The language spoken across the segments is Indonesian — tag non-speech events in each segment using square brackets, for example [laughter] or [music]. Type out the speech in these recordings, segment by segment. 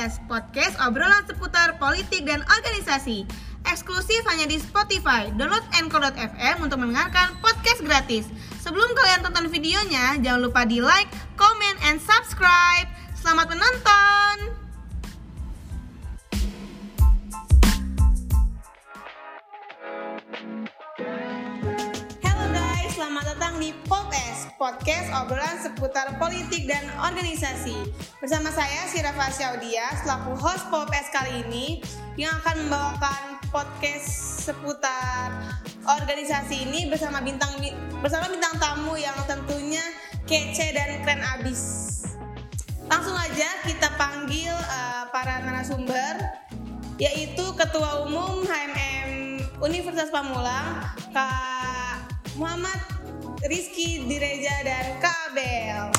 POPS, podcast obrolan seputar politik dan organisasi. Eksklusif hanya di Spotify. Download Anchor.fm untuk mendengarkan podcast gratis. Sebelum kalian tonton videonya, jangan lupa di like, comment, and subscribe. Selamat menonton! Podcast obrolan seputar politik dan organisasi. Bersama saya Sirafa Syaudia, selaku host POPS kali ini yang akan membawakan podcast seputar organisasi ini bersama bintang bersama bintang tamu yang tentunya kece dan keren abis. Langsung aja kita panggil uh, para narasumber yaitu Ketua Umum HMM Universitas Pamulang, Kak Muhammad Rizky Direja dan Kak Abel.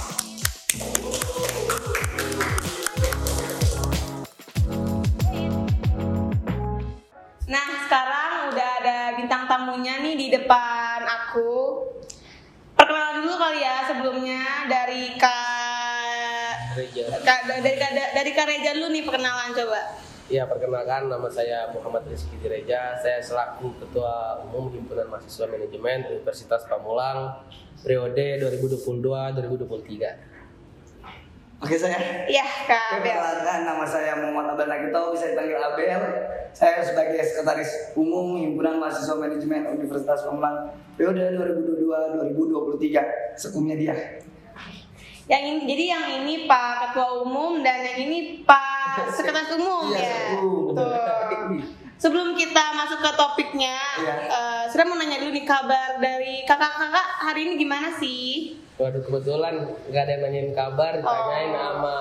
Nah, sekarang udah ada bintang tamunya nih di depan aku. Perkenalan dulu kali ya sebelumnya dari Kak Reja. Kak dari Kak dari Kak Reja dulu nih perkenalan coba. Ya, perkenalkan nama saya Muhammad Rizky Direja. Saya selaku Ketua Umum Himpunan Mahasiswa Manajemen Universitas Pamulang periode 2022-2023. Oke saya. Iya, Kak Oke, Abel. perkenalkan nama saya Muhammad Abel Nagito, bisa dipanggil Abel. Saya sebagai sekretaris umum Himpunan Mahasiswa Manajemen Universitas Pamulang periode 2022-2023. Sekumnya dia. Yang ini jadi yang ini Pak Ketua Umum dan yang ini Pak [laughs] Sekretaris Umum Iya, ya. Sebelum kita masuk ke topiknya, Iya. eh, saya mau nanya dulu nih kabar dari kakak-kakak hari ini gimana sih? Waduh, kebetulan nggak ada yang nanyain kabar, ditanyain sama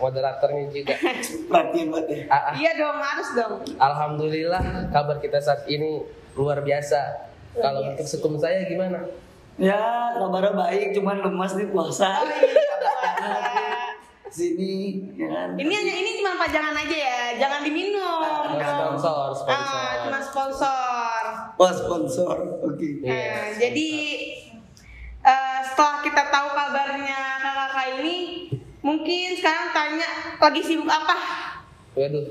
moderatornya juga. [laughs] Perhatian banget ya. Ah, ah. Iya dong, harus dong. Alhamdulillah kabar kita saat ini luar biasa. Kalau untuk sekum saya gimana? Ya, kabarnya baik, cuman lemas nih puasa. Sini, ya kan. Ini hanya ini cuma pajangan aja ya, jangan diminum. Sponsor, sponsor. Ah, cuma sponsor. Oh, sponsor. Oke. Iya. Nah, jadi eh, setelah kita tahu kabarnya kakak ini, mungkin sekarang tanya lagi sibuk apa? Waduh,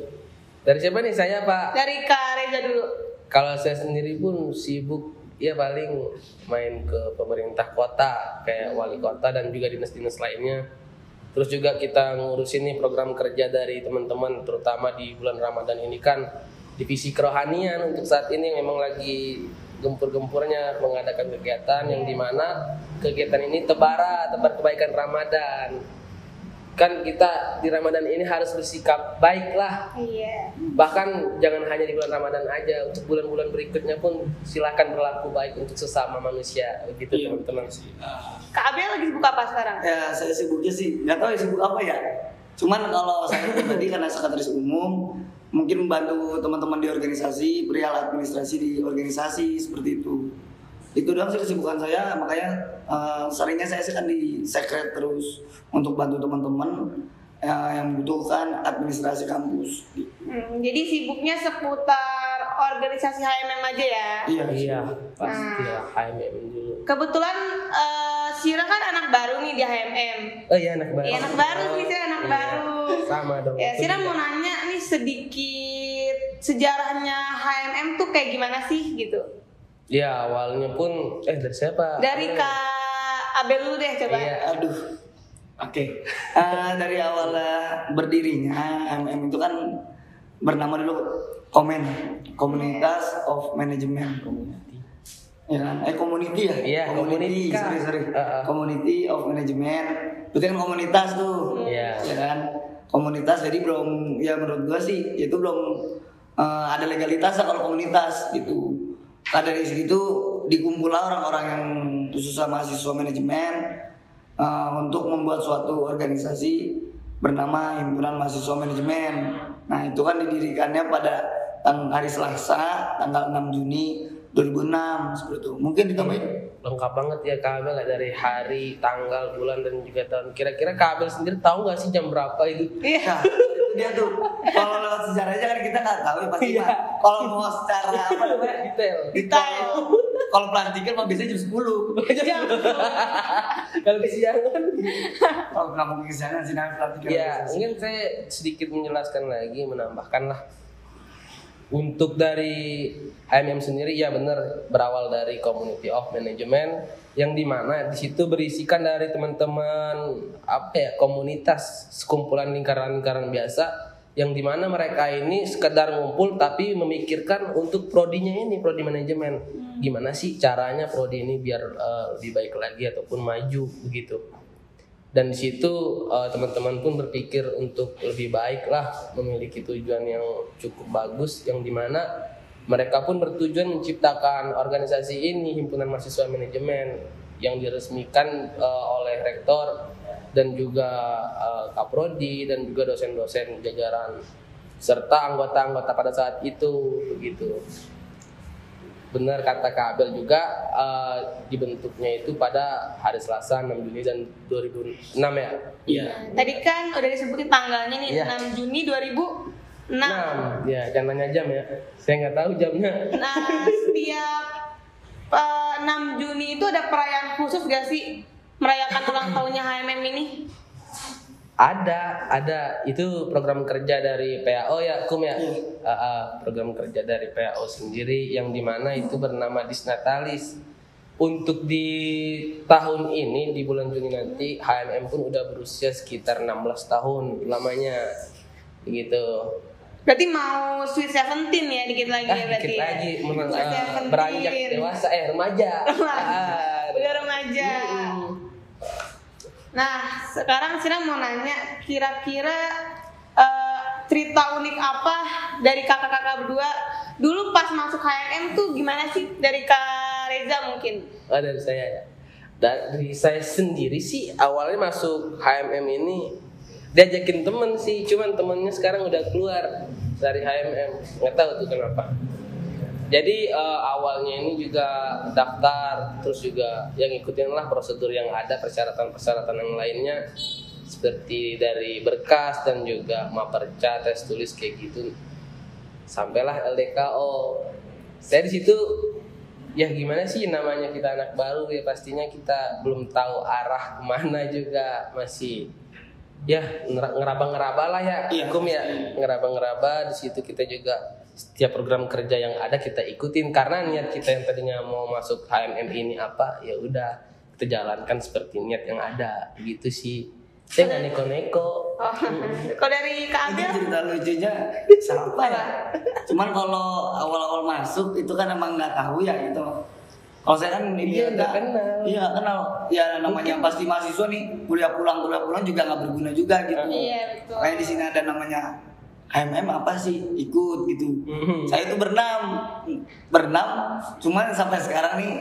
dari siapa nih? Saya Pak. Dari Kak Reza dulu. Kalau saya sendiri pun sibuk ya paling main ke pemerintah kota kayak wali kota dan juga dinas-dinas lainnya. Terus juga kita ngurusin nih program kerja dari teman-teman terutama di bulan Ramadan ini kan divisi kerohanian untuk saat ini memang lagi gempur-gempurnya mengadakan kegiatan yang di mana kegiatan ini tebara tebar kebaikan Ramadan kan kita di Ramadan ini harus bersikap baik lah Iya. bahkan jangan hanya di bulan Ramadan aja untuk bulan-bulan berikutnya pun silakan berlaku baik untuk sesama manusia begitu Iya, teman-teman Kak Abel lagi sibuk apa sekarang? Ya, saya sibuknya sih, nggak tahu ya sibuk apa ya. Cuman kalau saya pribadi karena sekretaris umum, mungkin membantu teman-teman di organisasi, perihal administrasi di organisasi seperti itu. Itu doang sih kesibukan saya, makanya eh, seringnya saya sih kan di sekret terus untuk bantu teman-teman eh, yang membutuhkan administrasi kampus. Hmm, jadi sibuknya seputar organisasi HMM aja ya. Iya, iya pasti Nah. HMM dulu Kebetulan eh, Sira kan anak baru nih di HMM. oh iya anak baru Iya anak baru sih Sira anak Iya, baru. sama dong Ya, Sira mau nanya nih sedikit sejarahnya HMM tuh kayak gimana sih gitu? Ya awalnya pun eh dari siapa Dari Kak Abel dulu deh coba. Iya. Aduh. Oke. Eh, dari awal eh, berdirinya MM itu kan bernama dulu Komen Komunitas of Management Ya kan? Eh community ya? Iya, community, Kak. Sorry, sorry. Uh-uh. Community of Management. Berarti kan komunitas tuh. Iya. Ya kan? Komunitas jadi belum ya menurut gua sih itu belum eh, ada legalitas kalau komunitas gitu. Nah dari situ dikumpullah orang-orang yang khususnya mahasiswa manajemen eh, untuk membuat suatu organisasi bernama Himpunan Mahasiswa Manajemen. Nah itu kan didirikannya pada hari Selasa tanggal 6 Juni 2006 seperti itu. Mungkin ditambahin lengkap banget ya Kabel ya dari hari, tanggal, bulan dan juga tahun. Kira-kira Kabel sendiri tahu nggak sih jam berapa itu? Iya. Dia tuh. Kalau lewat sejarahnya kan kita nggak tahu ya pasti. Iya. Kalau mau secara [laughs] apa namanya? Detail. Detail. kalau pelantikan mah biasanya jam 10 Jam Kalau kesiangan. kalau nggak mau ke sana sih namanya pelantikan Ya, mungkin saya sedikit menjelaskan lagi, menambahkan lah. Untuk dari HMM sendiri ya benar berawal dari Community of Management yang di mana di situ berisikan dari teman-teman apa ya komunitas sekumpulan lingkaran-lingkaran biasa yang di mana mereka ini sekedar ngumpul tapi memikirkan untuk prodinya ini prodi manajemen. Gimana sih caranya prodi ini biar eh, lebih baik lagi ataupun maju begitu dan di situ eh, teman-teman pun berpikir untuk lebih baik lah memiliki tujuan yang cukup bagus yang di mana mereka pun bertujuan menciptakan organisasi ini himpunan mahasiswa manajemen yang diresmikan eh, oleh rektor dan juga eh, kaprodi dan juga dosen-dosen jajaran serta anggota-anggota pada saat itu begitu benar kata Kak Abel juga eh, dibentuknya itu pada hari Selasa 6 Juni dan 2006 ya iya Tadi kan udah disebutin tanggalnya nih Iya. 6 Juni 2006. 6 ya jangan nanya jam ya saya nggak tahu jamnya Nah, setiap eh, 6 Juni itu ada perayaan khusus gak sih? Merayakan ulang tahunnya HMM ini? Ada ada. Itu program kerja dari PAO ya kum ya? Ah, ah, program kerja dari PAO sendiri yang di mana itu bernama Disnatalis. Untuk di tahun ini di bulan Juni nanti HMM pun udah berusia sekitar 16 tahun lamanya. Gitu Berarti mau Sweet Seventeen ya dikit lagi ah ya berarti dikit ya? lagi. Men- Sweet eh, Seventeen. beranjak dewasa. Eh remaja. [laughs] Ah, Udah remaja. Mm-mm. Nah, sekarang Sina mau nanya, kira-kira eh, cerita unik apa dari kakak-kakak berdua dulu pas masuk HMM tuh gimana sih dari Kak Reza mungkin? Oh, dari saya ya. Dari saya sendiri sih awalnya masuk HMM ini diajakin temen sih, cuman temennya sekarang udah keluar dari HMM, nggak tahu tuh kenapa. Jadi eh, awalnya ini juga daftar, terus juga yang ngikutin lah prosedur yang ada, persyaratan-persyaratan yang lainnya seperti dari berkas dan juga maperca, tes tulis kayak gitu. Sampailah LDKO. Saya di situ ya gimana sih namanya kita anak baru ya pastinya kita belum tahu arah ke mana juga masih ya ngera- ngeraba-ngeraba lah ya Iya, hukum ya ngeraba-ngeraba di situ kita juga setiap program kerja yang ada kita ikutin. Karena niat kita yang tadinya mau masuk HMM ini apa ya udah kita jalankan seperti niat yang ada. Gitu sih. Saya nggak neko-neko. Oh, [laughs] kalau dari Kak itu Abel? cerita lucunya siapa ya? Cuman kalau awal-awal masuk itu kan emang nggak tahu ya gitu. Kalau saya kan ini Iya, ya, nggak kenal. iya kenal. Ya namanya pasti mahasiswa nih kuliah pulang kuliah pulang juga nggak berguna juga gitu. Iya, betul. kayak di sini ada namanya HMM apa sih ikut gitu Mhm. saya itu berenam berenam cuman sampai sekarang nih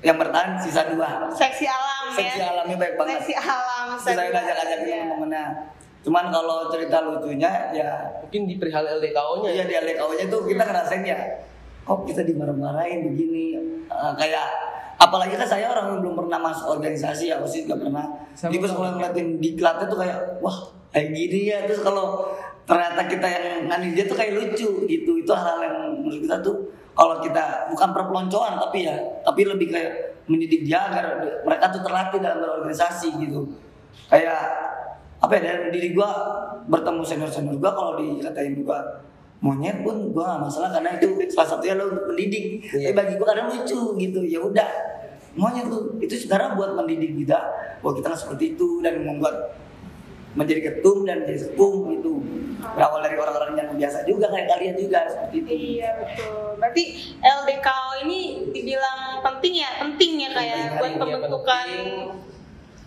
yang bertahan sisa dua Seksi alam seksi ya. alamnya baik banget Seksi alam. Terus saya udah ajak-ajak Iya. temen-temennya cuman kalau cerita lucunya ya mungkin di perihal LDKO-nya Iya di LDKO-nya tuh kita ngerasain ya, kok kita dimarah-marahin begini, Eh, kayak apalagi kan saya orang yang belum pernah masuk organisasi ya, osis nggak pernah. Sama Jadi pas ngeliatin diklatnya tuh kayak, wah kayak gini ya. Terus kalau ternyata kita yang nganin dia tuh kayak lucu gitu, itu hal yang menurut kita tuh kalau kita bukan perpeloncoan tapi ya, tapi lebih kayak mendidik dia agar mereka tuh terlatih dalam berorganisasi gitu. Kayak apa ya dari diri gua bertemu senior senior gua kalau dikatain gua monyet pun gua gak masalah karena itu salah satunya lo untuk mendidik Iya. tapi bagi gua kadang lucu gitu ya udah monyet tuh itu sebenarnya buat mendidik kita bahwa kita nggak seperti itu dan membuat menjadi ketum dan menjadi sepuh itu berawal dari orang-orang yang biasa juga kayak kalian juga seperti itu Iya betul. Berarti LDKO ini dibilang penting ya, penting ya kayak Penting, buat iya, pembentukan penting.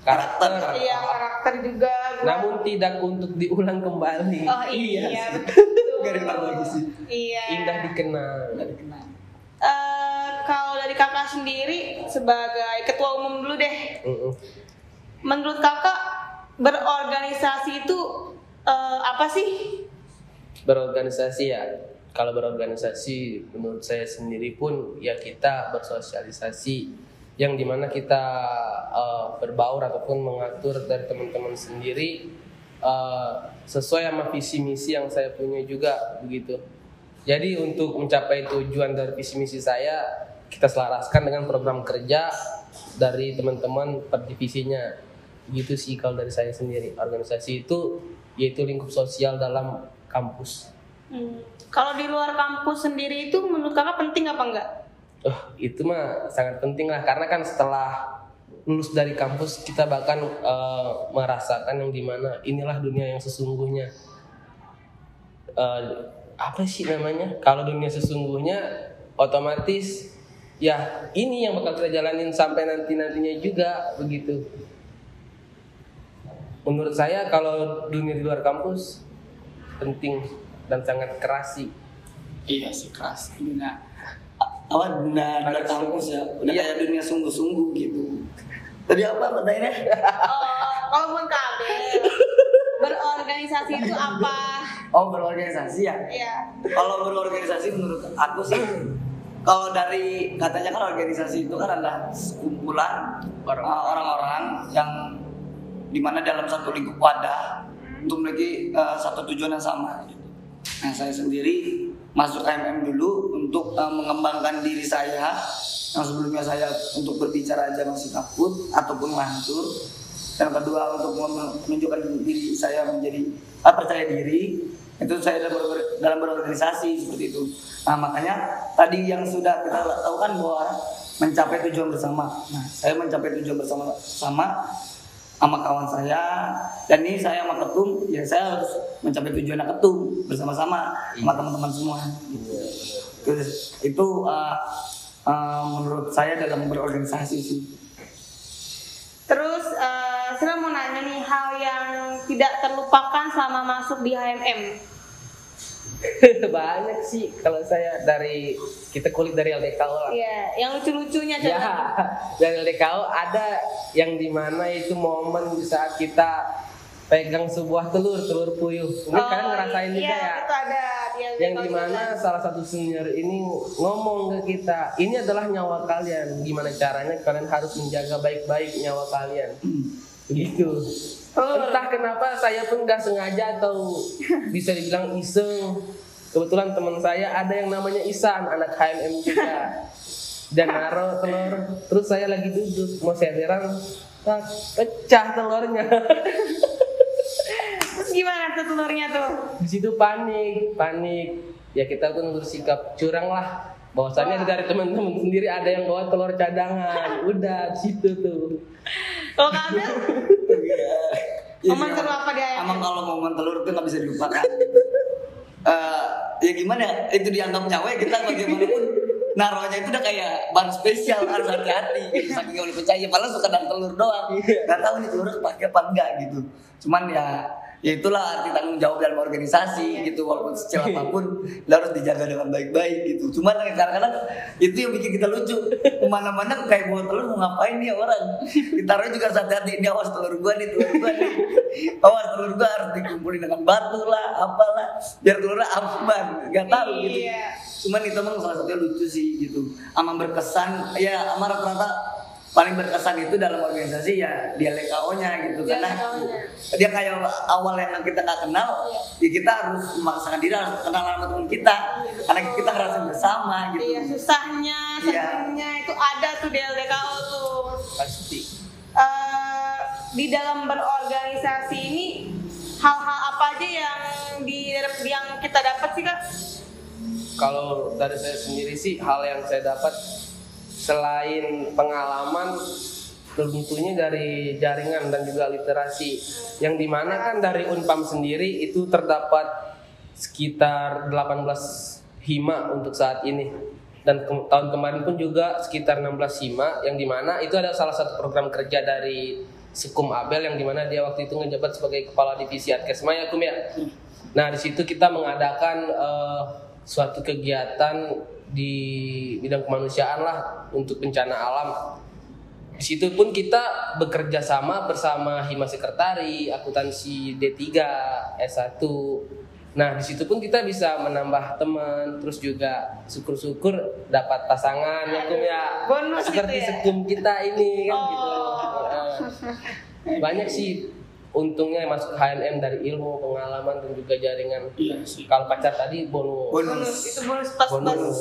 karakter iya karakter juga. namun tidak untuk diulang kembali Oh iya, Iya sih. [laughs] betul. Sih. Iya. indah dikenal Eh, kalau dari kakak sendiri sebagai ketua umum dulu deh, Mm-mm. menurut kakak berorganisasi itu eh, apa sih? berorganisasi ya. Kalau berorganisasi menurut saya sendiri pun ya kita bersosialisasi. Yang di mana kita eh, berbaur ataupun mengatur dari teman-teman sendiri eh, sesuai sama visi misi yang saya punya juga begitu. Jadi untuk mencapai tujuan dari visi misi saya kita selaraskan dengan program kerja dari teman-teman per divisinya. Gitu sih kalau dari saya sendiri. Organisasi itu yaitu lingkup sosial dalam kampus Hmm. Kalau di luar kampus sendiri itu menurut kakak penting apa enggak? Oh, itu mah sangat penting lah karena kan setelah lulus dari kampus kita bahkan eh, merasakan yang di mana inilah dunia yang sesungguhnya Eh, apa sih namanya kalau dunia sesungguhnya otomatis ya ini yang bakal kita jalanin sampai nanti nantinya juga begitu menurut saya kalau dunia di luar kampus penting dan sangat keras sih Iya sih keras. Dunia apa dunia dunia Agak kampus ya. Udah Iya. kayak dunia sungguh-sungguh gitu. Tadi apa pertanyaannya? Oh, kalau menurut Kabel berorganisasi itu apa? Oh berorganisasi ya. Iya. Kalau berorganisasi menurut aku sih kalau dari katanya kan organisasi itu kan adalah kumpulan Orang. uh, orang-orang yang di mana dalam satu lingkup wadah untuk memiliki uh, satu tujuan yang sama. Gitu. Nah saya sendiri masuk KMM dulu untuk uh, mengembangkan diri saya yang sebelumnya saya untuk berbicara aja masih takut ataupun lantur dan kedua untuk menunjukkan diri saya menjadi ah, percaya diri itu saya dalam, ber- dalam berorganisasi seperti itu nah makanya tadi yang sudah kita tahu kan bahwa mencapai tujuan bersama nah saya mencapai tujuan bersama sama sama kawan saya. Dan ini saya sama ketum ya saya harus mencapai tujuan ketum bersama-sama sama teman-teman semua. Terus, itu uh, uh, menurut saya dalam berorganisasi sih. Terus eh saya mau nanya nih hal yang tidak terlupakan selama masuk di HMM. [laughs] banyak sih kalau saya dari kita kulik dari LDKO lah Iya, yang lucu-lucunya Ya, coba. [laughs] dari LDKO ada yang di mana itu momen di saat kita pegang sebuah telur, telur puyuh. Mungkin Oh, kalian ngerasain juga iya, ya. Itu ada Yang juga. di mana salah satu senior ini ngomong ke kita, ini adalah nyawa kalian. Gimana caranya kalian harus menjaga baik-baik nyawa kalian. Begitu. Oh. Entah kenapa saya pun nggak sengaja atau bisa dibilang iseng. Kebetulan teman saya ada yang namanya Isan, anak HMM juga. Dan naruh telur, terus saya lagi duduk mau sederan, tak pecah telurnya. Terus gimana tuh telurnya tuh? Di situ panik, panik. Ya kita pun bersikap curang lah. Bahwasannya dari teman-teman sendiri ada yang bawa telur cadangan. [laughs] Udah situ tuh. Kalau Kabel, [laughs] Iya Momen seru apa di ayam? Emang kalau momen telur itu nggak bisa dilupakan. [laughs] Eh, ya gimana? Itu dianggap nyawa ya kita bagaimanapun naruhnya itu udah kayak bahan spesial harus hati-hati gitu. saking boleh percaya padahal suka dan telur doang nggak tahu nih telur pakai apa enggak gitu cuman ya ya itulah arti tanggung jawab dalam organisasi gitu walaupun sekecil apa pun harus dijaga dengan baik-baik gitu. Cuman kadang-kadang itu yang bikin kita lucu. Ke mana-mana kayak bawa telur mau ngapain nih orang? Ditaruh juga harus hati-hati ini awas telur gua nih telur gua nih. Awas telur gua harus dikumpulin dengan batu lah apalah biar telurnya aman. Nggak tahu gitu. Iya. cuman itu emang salah satunya lucu sih gitu. Ama berkesan ya ama rata-rata paling berkesan itu dalam organisasi ya dia LKO nya gitu Dia karena LKO-nya. dia kayak awal yang kita nggak kenal ya kita harus memaksakan diri harus kenal sama teman kita karena kita ngerasain bersama gitu Iya, susahnya, Iya. senangnya itu ada tuh di LDKO tuh. Pasti. Eh, di dalam berorganisasi ini hal-hal apa aja yang di yang kita dapat sih kak? Kalau dari saya sendiri sih hal yang saya dapat selain pengalaman tentunya dari jaringan dan juga literasi. Yang di mana kan dari Unpam sendiri itu terdapat sekitar 18 hima untuk saat ini. Dan ke- tahun kemarin pun juga sekitar 16 hima. Yang di mana itu ada salah satu program kerja dari Sekum Abel yang di mana dia waktu itu ngejabat sebagai kepala divisi Adkesma ya Kum ya. Nah di situ kita mengadakan eh, suatu kegiatan di bidang kemanusiaan lah untuk bencana alam. Di situ pun kita bekerja sama bersama Hima Sekretari, akuntansi D3, S1. Nah, di situ pun kita bisa menambah teman, terus juga syukur-syukur dapat pasangan ya Kum ya. Bonus Seperti gitu ya? sekum kita ini kan gitu. Oh. Nah, banyak sih untungnya masuk HNM dari ilmu, pengalaman dan juga jaringan. iya sih Kalau pacar tadi bonus. bonus Bonus itu bonus plus plus. Bonus.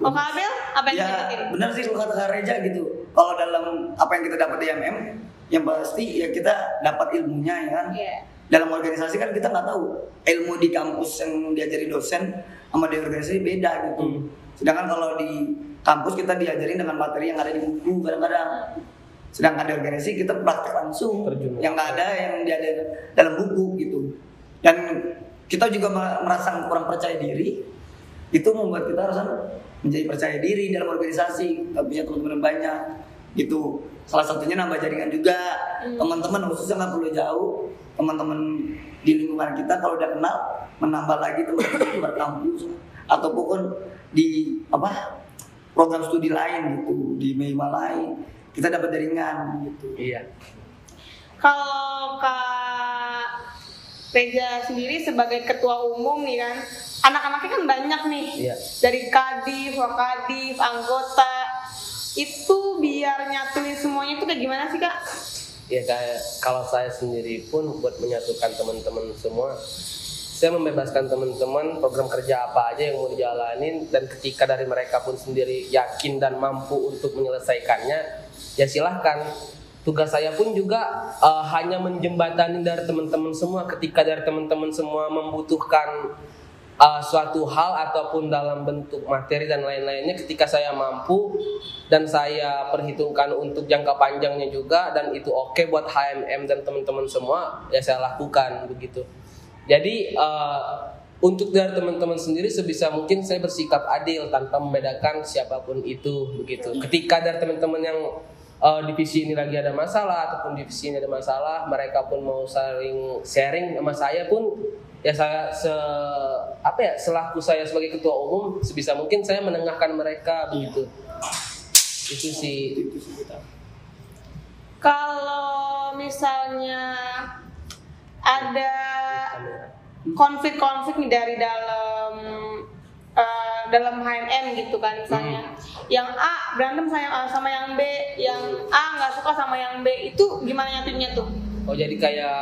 Oh Kak Abel, apa yang ya didapetin? benar sih kata Kak Reja gitu kalau dalam apa yang kita dapat di MM yang pasti ya kita dapat ilmunya ya kan Iya. dalam organisasi kan kita nggak tahu ilmu di kampus yang diajari dosen sama di organisasi beda gitu Hmm. sedangkan kalau di kampus kita diajarin dengan materi yang ada di buku kadang-kadang sedangkan di organisasi kita praktek langsung. Terjun. yang nggak ada yang ada dalam buku gitu. Dan kita juga me- merasa kurang percaya diri. Itu membuat kita harus menjadi percaya diri dalam organisasi. Nggak punya teman-teman yang banyak gitu. Salah satunya nambah jaringan juga. Teman-teman khususnya nggak perlu jauh. Teman-teman di lingkungan kita kalau udah kenal menambah lagi teman-teman di luar kampus ataupun di apa program studi lain gitu. Di MEIMA lain kita dapat jaringan gitu Iya. Kalau Kak Reza sendiri sebagai ketua umum nih kan, anak-anaknya kan banyak nih. Iya. Dari kadif, wakadif, anggota. Itu biar nyatuin semuanya itu kayak gimana sih kak? Ya kayak kalau saya sendiri pun buat menyatukan teman-teman semua, saya membebaskan teman-teman program kerja apa aja yang mau dijalanin dan ketika dari mereka pun sendiri yakin dan mampu untuk menyelesaikannya, ya silahkan. Tugas saya pun juga eh, hanya menjembatani dari teman-teman semua ketika dari teman-teman semua membutuhkan uh, suatu hal ataupun dalam bentuk materi dan lain-lainnya ketika saya mampu dan saya perhitungkan untuk jangka panjangnya juga dan itu oke buat HMM dan teman-teman semua ya saya lakukan begitu jadi uh, untuk dari teman-teman sendiri sebisa mungkin saya bersikap adil tanpa membedakan siapa pun itu begitu. Ketika dari teman-teman yang uh, divisi ini lagi ada masalah ataupun divisi ini ada masalah mereka pun mau saling sharing sama saya pun ya saya se apa ya selaku saya sebagai ketua umum sebisa mungkin saya menengahkan mereka begitu. Itu sih. Itu sih kita Kalau misalnya ada konflik-konflik nih dari dalam eh, dalam HMM gitu kan misalnya. Yang A berantem sama, sama yang B. Yang A nggak suka sama yang B itu gimana nyatuinnya tuh? Oh jadi kayak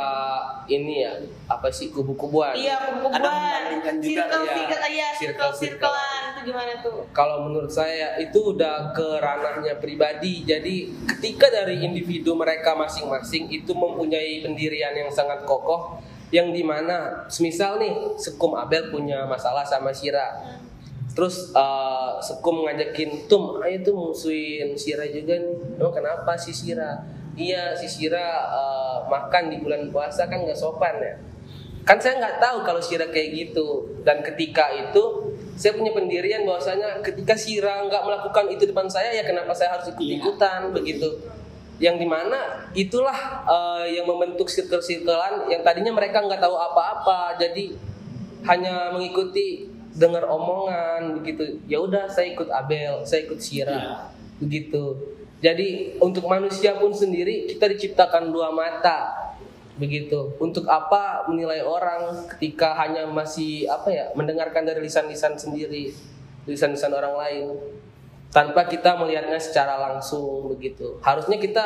ini ya apa sih kubu-kubuan? Iya Ada kubu-kubuan. membandingkan juga, circle iya. circle iya circle circlean. itu gimana tuh? Kalau menurut saya itu udah ke ranahnya pribadi. Jadi ketika dari individu mereka masing-masing itu mempunyai pendirian yang sangat kokoh yang di mana semisal nih Sekum Abel punya masalah sama Sira terus eh, Sekum ngajakin Tum ayo tuh musuhin Sira juga nih. Emang kenapa si Sira iya si Sira eh, makan di bulan puasa kan nggak sopan ya. Kan saya nggak tahu kalau Sira kayak gitu. Dan ketika itu saya punya pendirian bahwasanya ketika Sira nggak melakukan itu depan saya ya kenapa saya harus ikut ikutan begitu yang di mana itulah eh, yang membentuk circle-circlean yang tadinya mereka nggak tahu apa-apa jadi hanya mengikuti dengar omongan begitu. Ya udah saya ikut Abel saya ikut Sira begitu. Jadi untuk manusia pun sendiri kita diciptakan dua mata begitu. Untuk apa menilai orang ketika hanya masih apa ya mendengarkan dari lisan-lisan sendiri lisan-lisan orang lain tanpa kita melihatnya secara langsung begitu. Harusnya kita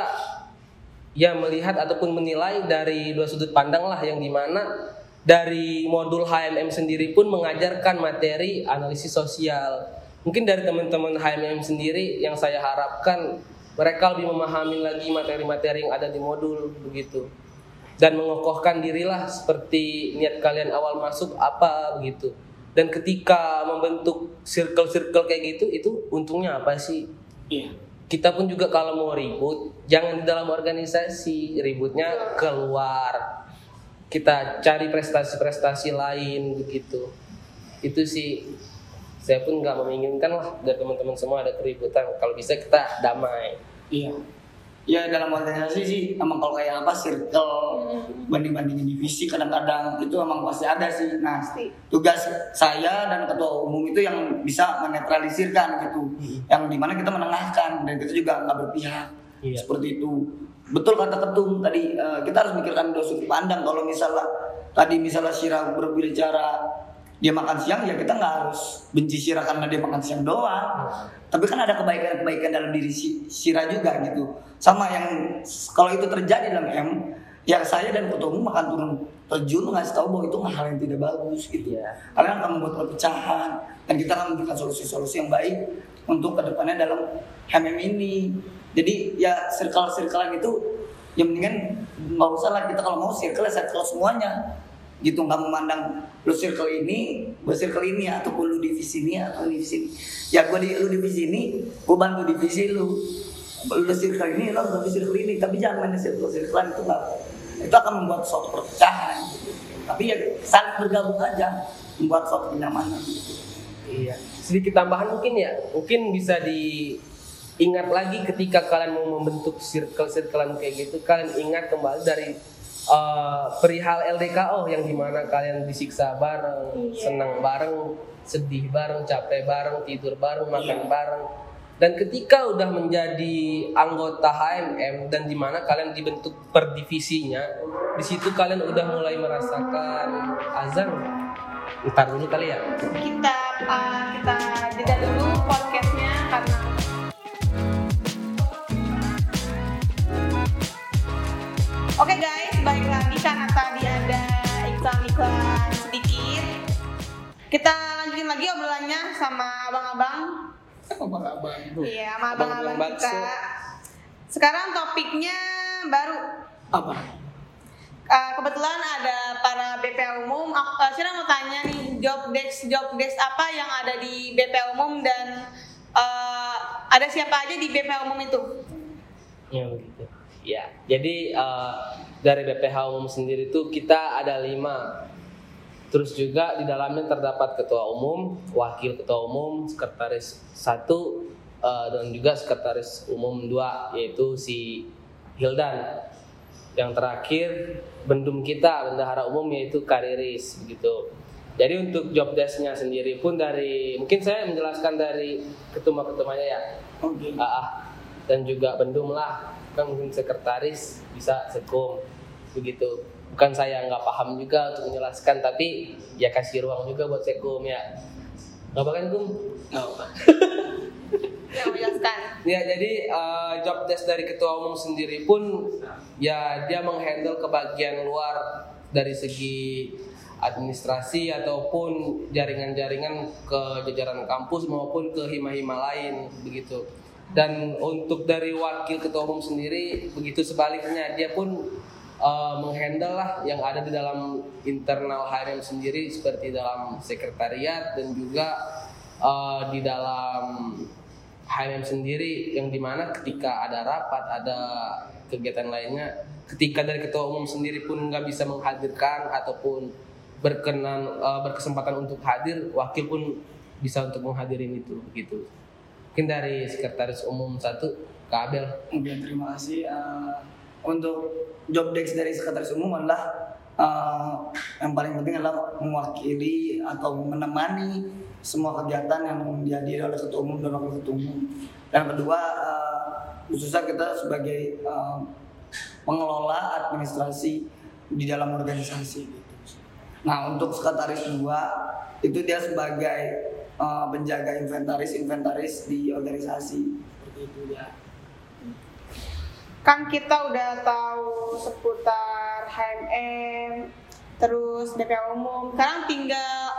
ya melihat ataupun menilai dari dua sudut pandang lah yang di mana dari modul HMM sendiri pun mengajarkan materi analisis sosial. Mungkin dari teman-teman HMM sendiri yang saya harapkan mereka lebih memahami lagi materi-materi yang ada di modul begitu. Dan mengokohkan dirilah seperti niat kalian awal masuk apa begitu dan ketika membentuk circle-circle kayak gitu itu untungnya apa sih? Iya. Kita pun juga kalau mau ribut jangan di dalam organisasi ributnya keluar. Kita cari prestasi-prestasi lain begitu. Itu sih saya pun nggak menginginkan lah dari teman-teman semua ada keributan. Kalau bisa kita damai. Iya. Ya dalam organisasi sih emang kalau kayak apa circle banding-bandingin divisi kadang-kadang itu emang pasti ada sih. Nah Pasti. tugas saya dan ketua umum itu yang bisa menetralisirkan gitu, yang di mana kita menengahkan dan kita juga nggak berpihak Iya. seperti itu. Betul kata ketum tadi eh, kita harus mikirkan dua sudut pandang. Kalau misalnya tadi misalnya Syira berbicara dia makan siang ya kita nggak harus benci Syira karena dia makan siang doang. Tapi kan ada kebaikan-kebaikan dalam diri si Syira juga gitu. Sama yang kalau itu terjadi dalam M ya saya dan ketua umum akan turun terjun ngasih tahu bahwa itu hal yang tidak bagus gitu. Iya. kalian akan membuat perpecahan dan kita akan memberikan solusi-solusi yang baik untuk ke depannya dalam HMM ini. Jadi ya circle-circlean itu yang mendingan nggak usah lah. Kita kalau mau circle ya circle semuanya gitu nggak memandang lu circle ini gue circle ini ataupun lu divisi ini atau divisi ini. Ya gue di lu divisi ini gue bantu divisi lu. Lu circle ini lu bantu circle ini. Tapi jangan main circle circlean itu nggak itu akan membuat suatu perpecahan. Tapi ya saling bergabung aja membuat suatu kenyamanan. Iya. Sedikit tambahan mungkin ya, mungkin bisa diingat lagi ketika kalian mau membentuk circle-circlean kayak gitu, kalian ingat kembali dari eh, perihal LDKO yang di mana kalian disiksa bareng, Iya. senang bareng, sedih bareng, capek bareng, tidur bareng, makan bareng. Dan ketika udah menjadi anggota HMM dan di mana kalian dibentuk per divisinya, di situ kalian udah mulai merasakan azan. Ntar dulu kali ya. kita uh, kita jeda dulu podcastnya karena Kita lanjutin lagi obrolannya sama abang-abang. abang-abang Iya, sama abang-abang kita. bakso. Sekarang topiknya baru. apa Uh, kebetulan ada para BPA umum. Uh, Sira mau tanya nih job desk job desk apa yang ada di BPA umum dan uh, ada siapa aja di BPA umum itu? Ya begitu. Ya, jadi eh, dari BPH umum sendiri itu kita ada lima. Terus juga di dalamnya terdapat ketua umum, wakil ketua umum, sekretaris satu, eh, dan juga sekretaris umum dua, yaitu si Hildan. Yang terakhir bendum kita, bendahara umum yaitu Kariris begitu. Jadi untuk job desk-nya sendiri pun dari mungkin saya menjelaskan dari ketua-ketuanya ya. oke Ah, ah. dan juga bendum lah kan mungkin sekretaris bisa sekum begitu bukan saya nggak paham juga untuk menjelaskan tapi ya kasih ruang juga buat sekum ya. Nggak apa kan kum nggak apa menjelaskan. ya jadi eh, job desk dari ketua umum sendiri pun ya dia menghandle ke bagian luar dari segi administrasi ataupun jaringan-jaringan ke jajaran kampus maupun ke hima-hima lain begitu. Dan untuk dari wakil ketua umum sendiri begitu sebaliknya dia pun eh, menghandle lah yang ada di dalam internal HRM sendiri seperti dalam sekretariat dan juga eh, di dalam HMM sendiri yang di mana ketika ada rapat ada kegiatan lainnya ketika dari ketua umum sendiri pun nggak bisa menghadirkan ataupun berkenan eh, berkesempatan untuk hadir wakil pun bisa untuk menghadirin itu begitu mungkin dari sekretaris umum satu Kak Abel Oke, terima kasih. Eh, untuk job desk dari sekretaris umum adalah eh, yang paling penting adalah mewakili atau menemani semua kegiatan yang dihadiri oleh ketua umum dan wakil ketua umum. Dan kedua, eh, khususnya kita sebagai eh, pengelola administrasi di dalam organisasi. Gitu. Nah, untuk sekretaris dua itu dia sebagai eh, penjaga inventaris inventaris di organisasi itu ya. Kan kita udah tahu seputar HMM, terus BPA umum. Sekarang tinggal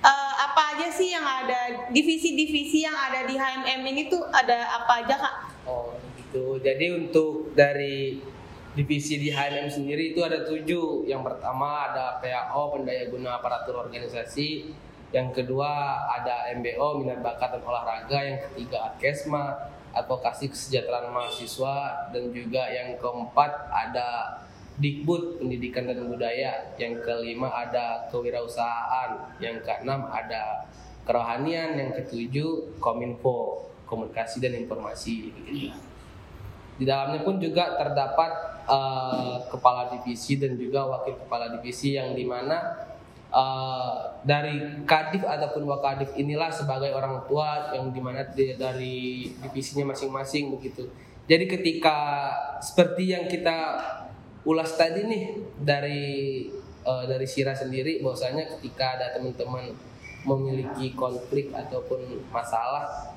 uh, apa aja sih yang ada divisi-divisi yang ada di HMM ini tuh ada apa aja kak? Oh gitu. Jadi untuk dari divisi di HMM sendiri itu ada tujuh. Yang pertama ada PAO pendaya guna aparatur organisasi. Yang kedua ada MBO minat bakat dan olahraga. Yang ketiga Adkesma advokasi kesejahteraan mahasiswa dan juga yang keempat ada Dikbud pendidikan dan budaya. Yang kelima ada kewirausahaan. Yang keenam ada kerohanian. Yang ketujuh Kominfo komunikasi dan informasi. Di dalamnya pun juga terdapat eh, kepala divisi dan juga wakil kepala divisi yang di mana eh, dari kadif ataupun wakadif inilah sebagai orang tua yang di mana di- dari divisinya masing-masing begitu. Jadi ketika seperti yang kita ulas tadi nih dari eh, dari Sira sendiri bahwasanya ketika ada teman-teman memiliki konflik ataupun masalah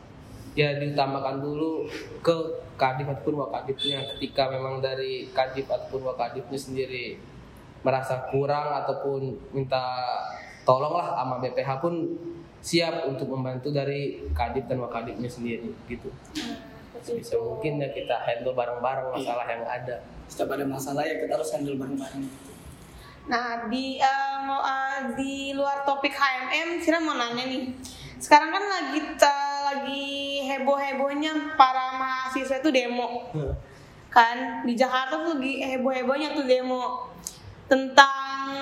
ya diutamakan dulu ke kadif ataupun wakadifnya. Ketika memang dari kadif ataupun wakadifnya sendiri merasa kurang ataupun minta tolonglah sama BPH pun siap untuk membantu dari kadif dan wakadifnya sendiri gitu. Bisa mungkin ya kita handle bareng-bareng masalah yang ada. Setiap ada masalah ya kita harus handle bareng-bareng. Nah, di eh, mau eh, di luar topik HMM, Sira mau nanya nih. Sekarang kan lagi ta- lagi heboh-hebohnya para mahasiswa itu demo. Kan di Jakarta tuh lagi heboh-hebohnya tuh demo tentang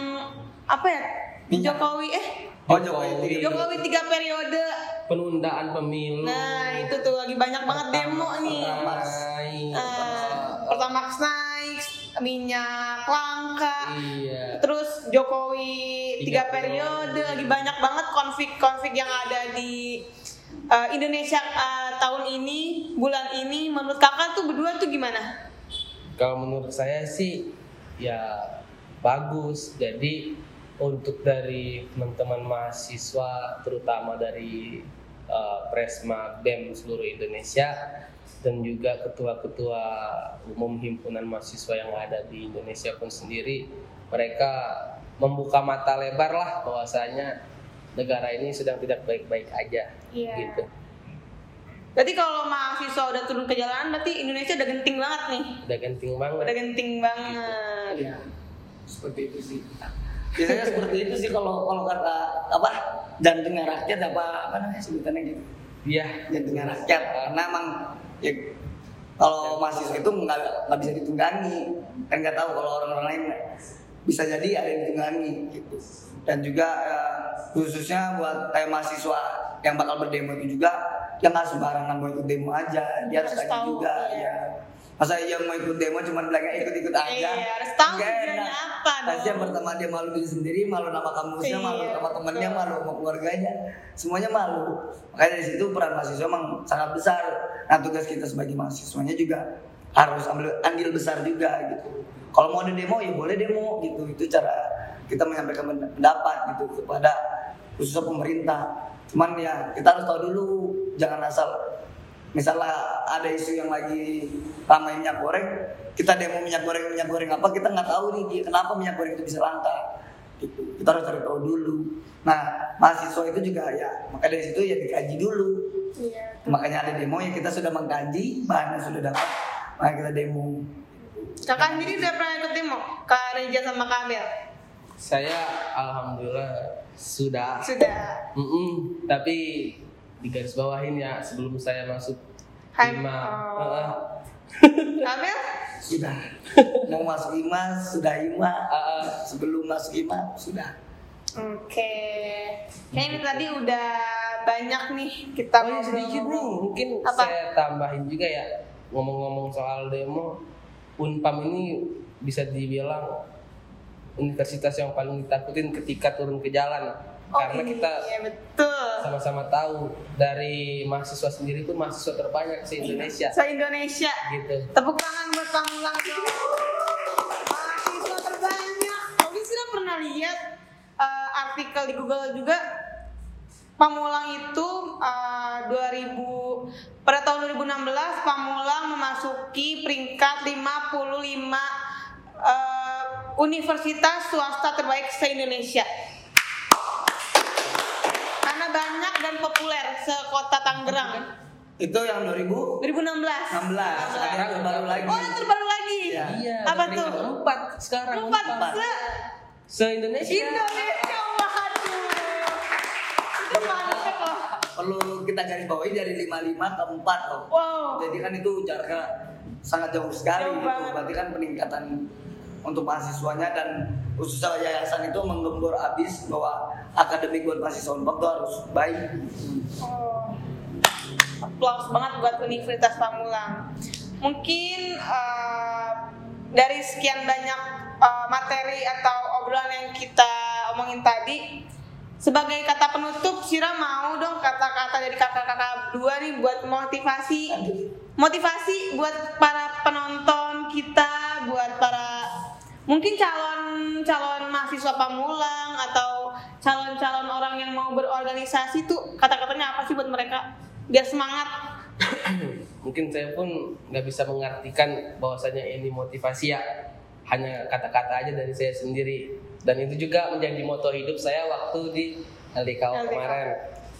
apa ya? Minyak. Jokowi eh oh Jokowi Jokowi tiga periode. penundaan pemilu Nah, itu tuh lagi banyak banget demo nih. Naik. Eh, Pertamax naik, minyak langka. iya Terus Jokowi tiga Tiga periode periode. lagi banyak banget konflik-konflik yang ada di uh, Indonesia uh, tahun ini, bulan ini. Menurut kakak tuh berdua tuh gimana? Kalau menurut saya sih ya bagus. Jadi untuk dari teman-teman mahasiswa terutama dari uh, Presma BEM seluruh Indonesia dan juga ketua-ketua umum himpunan mahasiswa yang ada di Indonesia pun sendiri mereka membuka mata lebar lah bahwasanya negara ini sedang tidak baik-baik aja Iya. gitu. Berarti kalau mahasiswa udah turun ke jalanan, berarti Indonesia udah genting banget nih. Udah genting banget. Udah genting banget. Iya, seperti itu sih. Biasanya seperti itu sih kalau kalau kata apa jantungnya rakyat apa apa namanya sebutannya gitu. Iya. Jantungnya rakyat karena emang ya kalau mahasiswa itu nggak nggak bisa ditunggangi kan nggak tahu kalau orang-orang lain bisa jadi ada yang ditunggangi gitu. Dan juga eh, khususnya buat kayak mahasiswa yang bakal berdemo itu juga yang nggak sembarangan mau ikut demo aja dia harus Harus tahu, juga iya. ya masa iya mau ikut demo cuman bilangnya ikut-ikut aja. Iya, harus tahu tujuannya apa yang dong. pertama dia malu diri sendiri malu nama kampusnya Iya, malu sama temennya betul. malu sama keluarganya. Semuanya malu. Makanya dari situ peran mahasiswa emang sangat besar. Nah tugas kita sebagai mahasiswanya juga harus ambil andil besar juga gitu. Kalau mau ada demo ya boleh demo gitu. Itu cara kita menyampaikan pendapat gitu kepada khususnya pemerintah. Cuman ya kita harus tahu dulu. Jangan asal misalnya ada isu yang lagi ramai minyak goreng kita demo minyak goreng minyak goreng apa kita nggak tahu nih dia kenapa minyak goreng itu bisa langka gitu kita harus cari tahu dulu nah mahasiswa itu juga ya maka dari situ ya dikaji dulu Iya. makanya ada demo ya kita sudah mengkaji bahannya sudah dapat maka kita demo Kakak sendiri udah pernah ikut demo? Kak Reja sama Kak Abel? Saya alhamdulillah sudah. Sudah. Mm-mm, tapi di garis bawahin ya sebelum saya masuk Hai- lima. oh. Heeh. Kak Abel? sudah mau masuk IMA sudah IMA Heeh. sebelum masuk IMA sudah Oke. Kayaknya ini tadi udah banyak nih kita Oh ya sedikit nih, mungkin Apa? saya tambahin juga ya ngomong-ngomong soal demo. Unpam ini bisa dibilang universitas yang paling ditakutin ketika turun ke jalan Oh, karena kita iya betul. sama-sama tahu dari mahasiswa sendiri pun mahasiswa terbanyak se Indonesia Se Indonesia. gitu. Tepuk tangan buat Pamulang dong. Mahasiswa terbanyak. Tapi sudah pernah lihat eh, artikel di Google juga Pamulang itu eh, 2000 pada tahun 2016 Pamulang memasuki peringkat 55 eh, universitas swasta terbaik se Indonesia. Karena banyak dan populer sekota Tangerang. itu yang 2000 2016. 16 ada yang terbaru lagi Oh, yang terbaru lagi. Iya. Iya, Apa tuh? Empat sekarang. Empat Empat. se Se Indonesia. Indonesia. Waduh. Itu mantep loh. perlu kita garis bawahi dari 55 ke 4 loh. Wow. Jadi kan itu jaraknya sangat jauh sekali Jauh gitu. banget. Berarti kan peningkatan untuk mahasiswanya dan khususnya yayasan itu menggembur abis bahwa akademik buat mahasiswa Unpad itu harus baik. Oh. Applause banget buat Universitas Pamulang. Mungkin eh, dari sekian banyak eh, materi atau obrolan yang kita omongin tadi, sebagai kata penutup, Sira mau dong kata-kata dari kakak-kakak dua nih buat motivasi, motivasi buat para penonton kita, buat para mungkin calon calon mahasiswa Pamulang atau calon-calon orang yang mau berorganisasi tuh kata-katanya apa sih buat mereka? Biar semangat. [coughs] Mungkin saya pun nggak bisa mengartikan bahwasanya ini motivasi ya. Hanya kata-kata aja dari saya sendiri. Dan itu juga menjadi moto hidup saya waktu di LDKO LDKO. kemarin.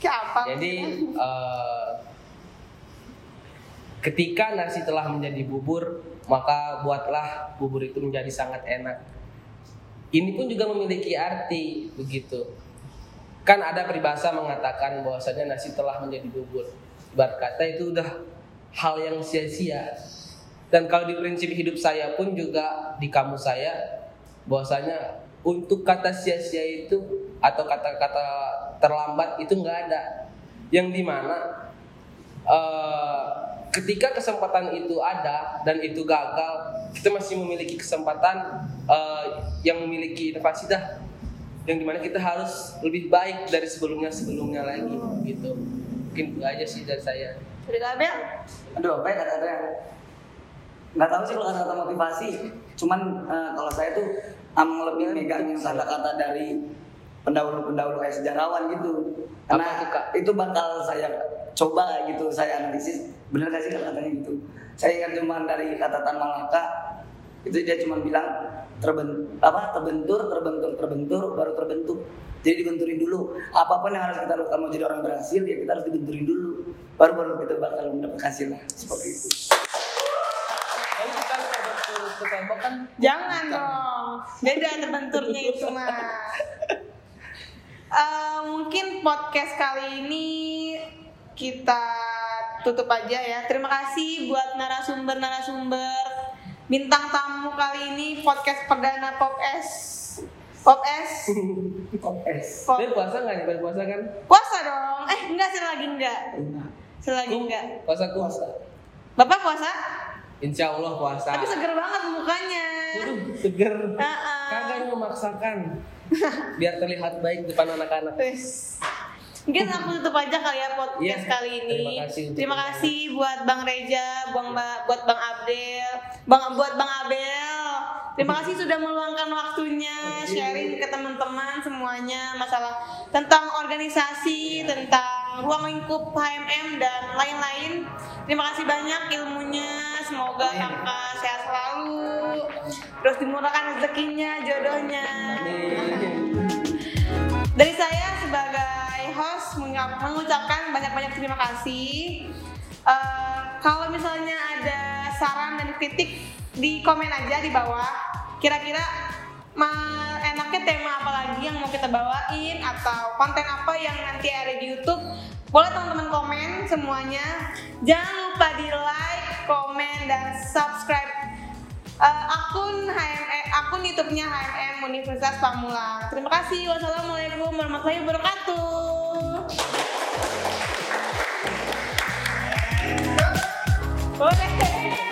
Kayak apa? jadi eh, ketika nasi telah menjadi bubur maka buatlah bubur itu menjadi sangat enak. Ini pun juga memiliki arti begitu. Kan ada peribahasa mengatakan bahwasanya nasi telah menjadi bubur. Ibarat kata itu udah hal yang sia-sia. Dan kalau di prinsip hidup saya pun juga di kamus saya bahwasanya untuk kata sia-sia itu atau kata-kata terlambat itu nggak ada. Yang di mana eh, ketika kesempatan itu ada dan itu gagal kita masih memiliki kesempatan eh, yang memiliki inovasi dah. Yang di mana kita harus lebih baik dari sebelumnya sebelumnya lagi. Gitu. Mungkin itu aja sih dari saya. Dari Abel? Aduh, apa ya kata-kata yang nggak tahu sih kalau kata-kata motivasi. Cuman eh, kalau saya tuh am lebih megang kata-kata dari pendahulu-pendahulu kayak sejarawan gitu. Karena Apa tuh, Kak? itu bakal saya coba gitu, saya analisis bener gak sih kata-katanya gitu. Saya ingat cuma dari kata Tan Malaka itu dia cuma bilang terbentur apa terbentur terbentur terbentur baru terbentuk jadi dibenturin dulu apa pun yang harus kita lakukan mau jadi orang berhasil ya kita harus dibenturin dulu baru baru kita bakal mendapat hasil lah seperti itu kan Jangan dong. Beda terbenturnya itu mah. [laughs] Eh, mungkin podcast kali ini kita tutup aja ya. Terima kasih buat narasumber-narasumber bintang tamu kali ini podcast perdana Pop S. Pop S. [laughs] Pop. Dia puasa nggak nih? Puasa kan? Puasa dong. Eh, enggak selagi enggak. Selagi enggak. Puasa puasa. Bapak puasa? Insya Allah puasa. Tapi seger banget mukanya. Seger. Ah-ah. Kagak ini memaksakan. Biar terlihat baik depan anak-anak. Mungkin aku tutup aja kali ya podcast Iya, kali ini. terima kasih untuk Terima kasih buat Bang Reja, Bang Ba- buat Bang Abdel, Bang buat Bang Abel. Terima kasih sudah meluangkan waktunya sharing ke teman-teman semuanya masalah tentang organisasi, tentang ruang lingkup HMM dan lain-lain. Terima kasih banyak ilmunya. Semoga kakak sehat selalu. Terus dimurahkan rezekinya, jodohnya. Dari saya sebagai host mengucap- mengucapkan banyak-banyak terima kasih. Eh, kalau misalnya ada saran dan kritik di komen aja di bawah. Kira-kira ma- tema apa lagi yang mau kita bawain atau konten apa yang nanti ada di YouTube? Boleh teman-teman komen semuanya. Jangan lupa di like, komen, dan subscribe Eh, akun HMM, akun YouTube-nya HMM Universitas Pamulang. Terima kasih. Wassalamualaikum warahmatullahi wabarakatuh. Boleh.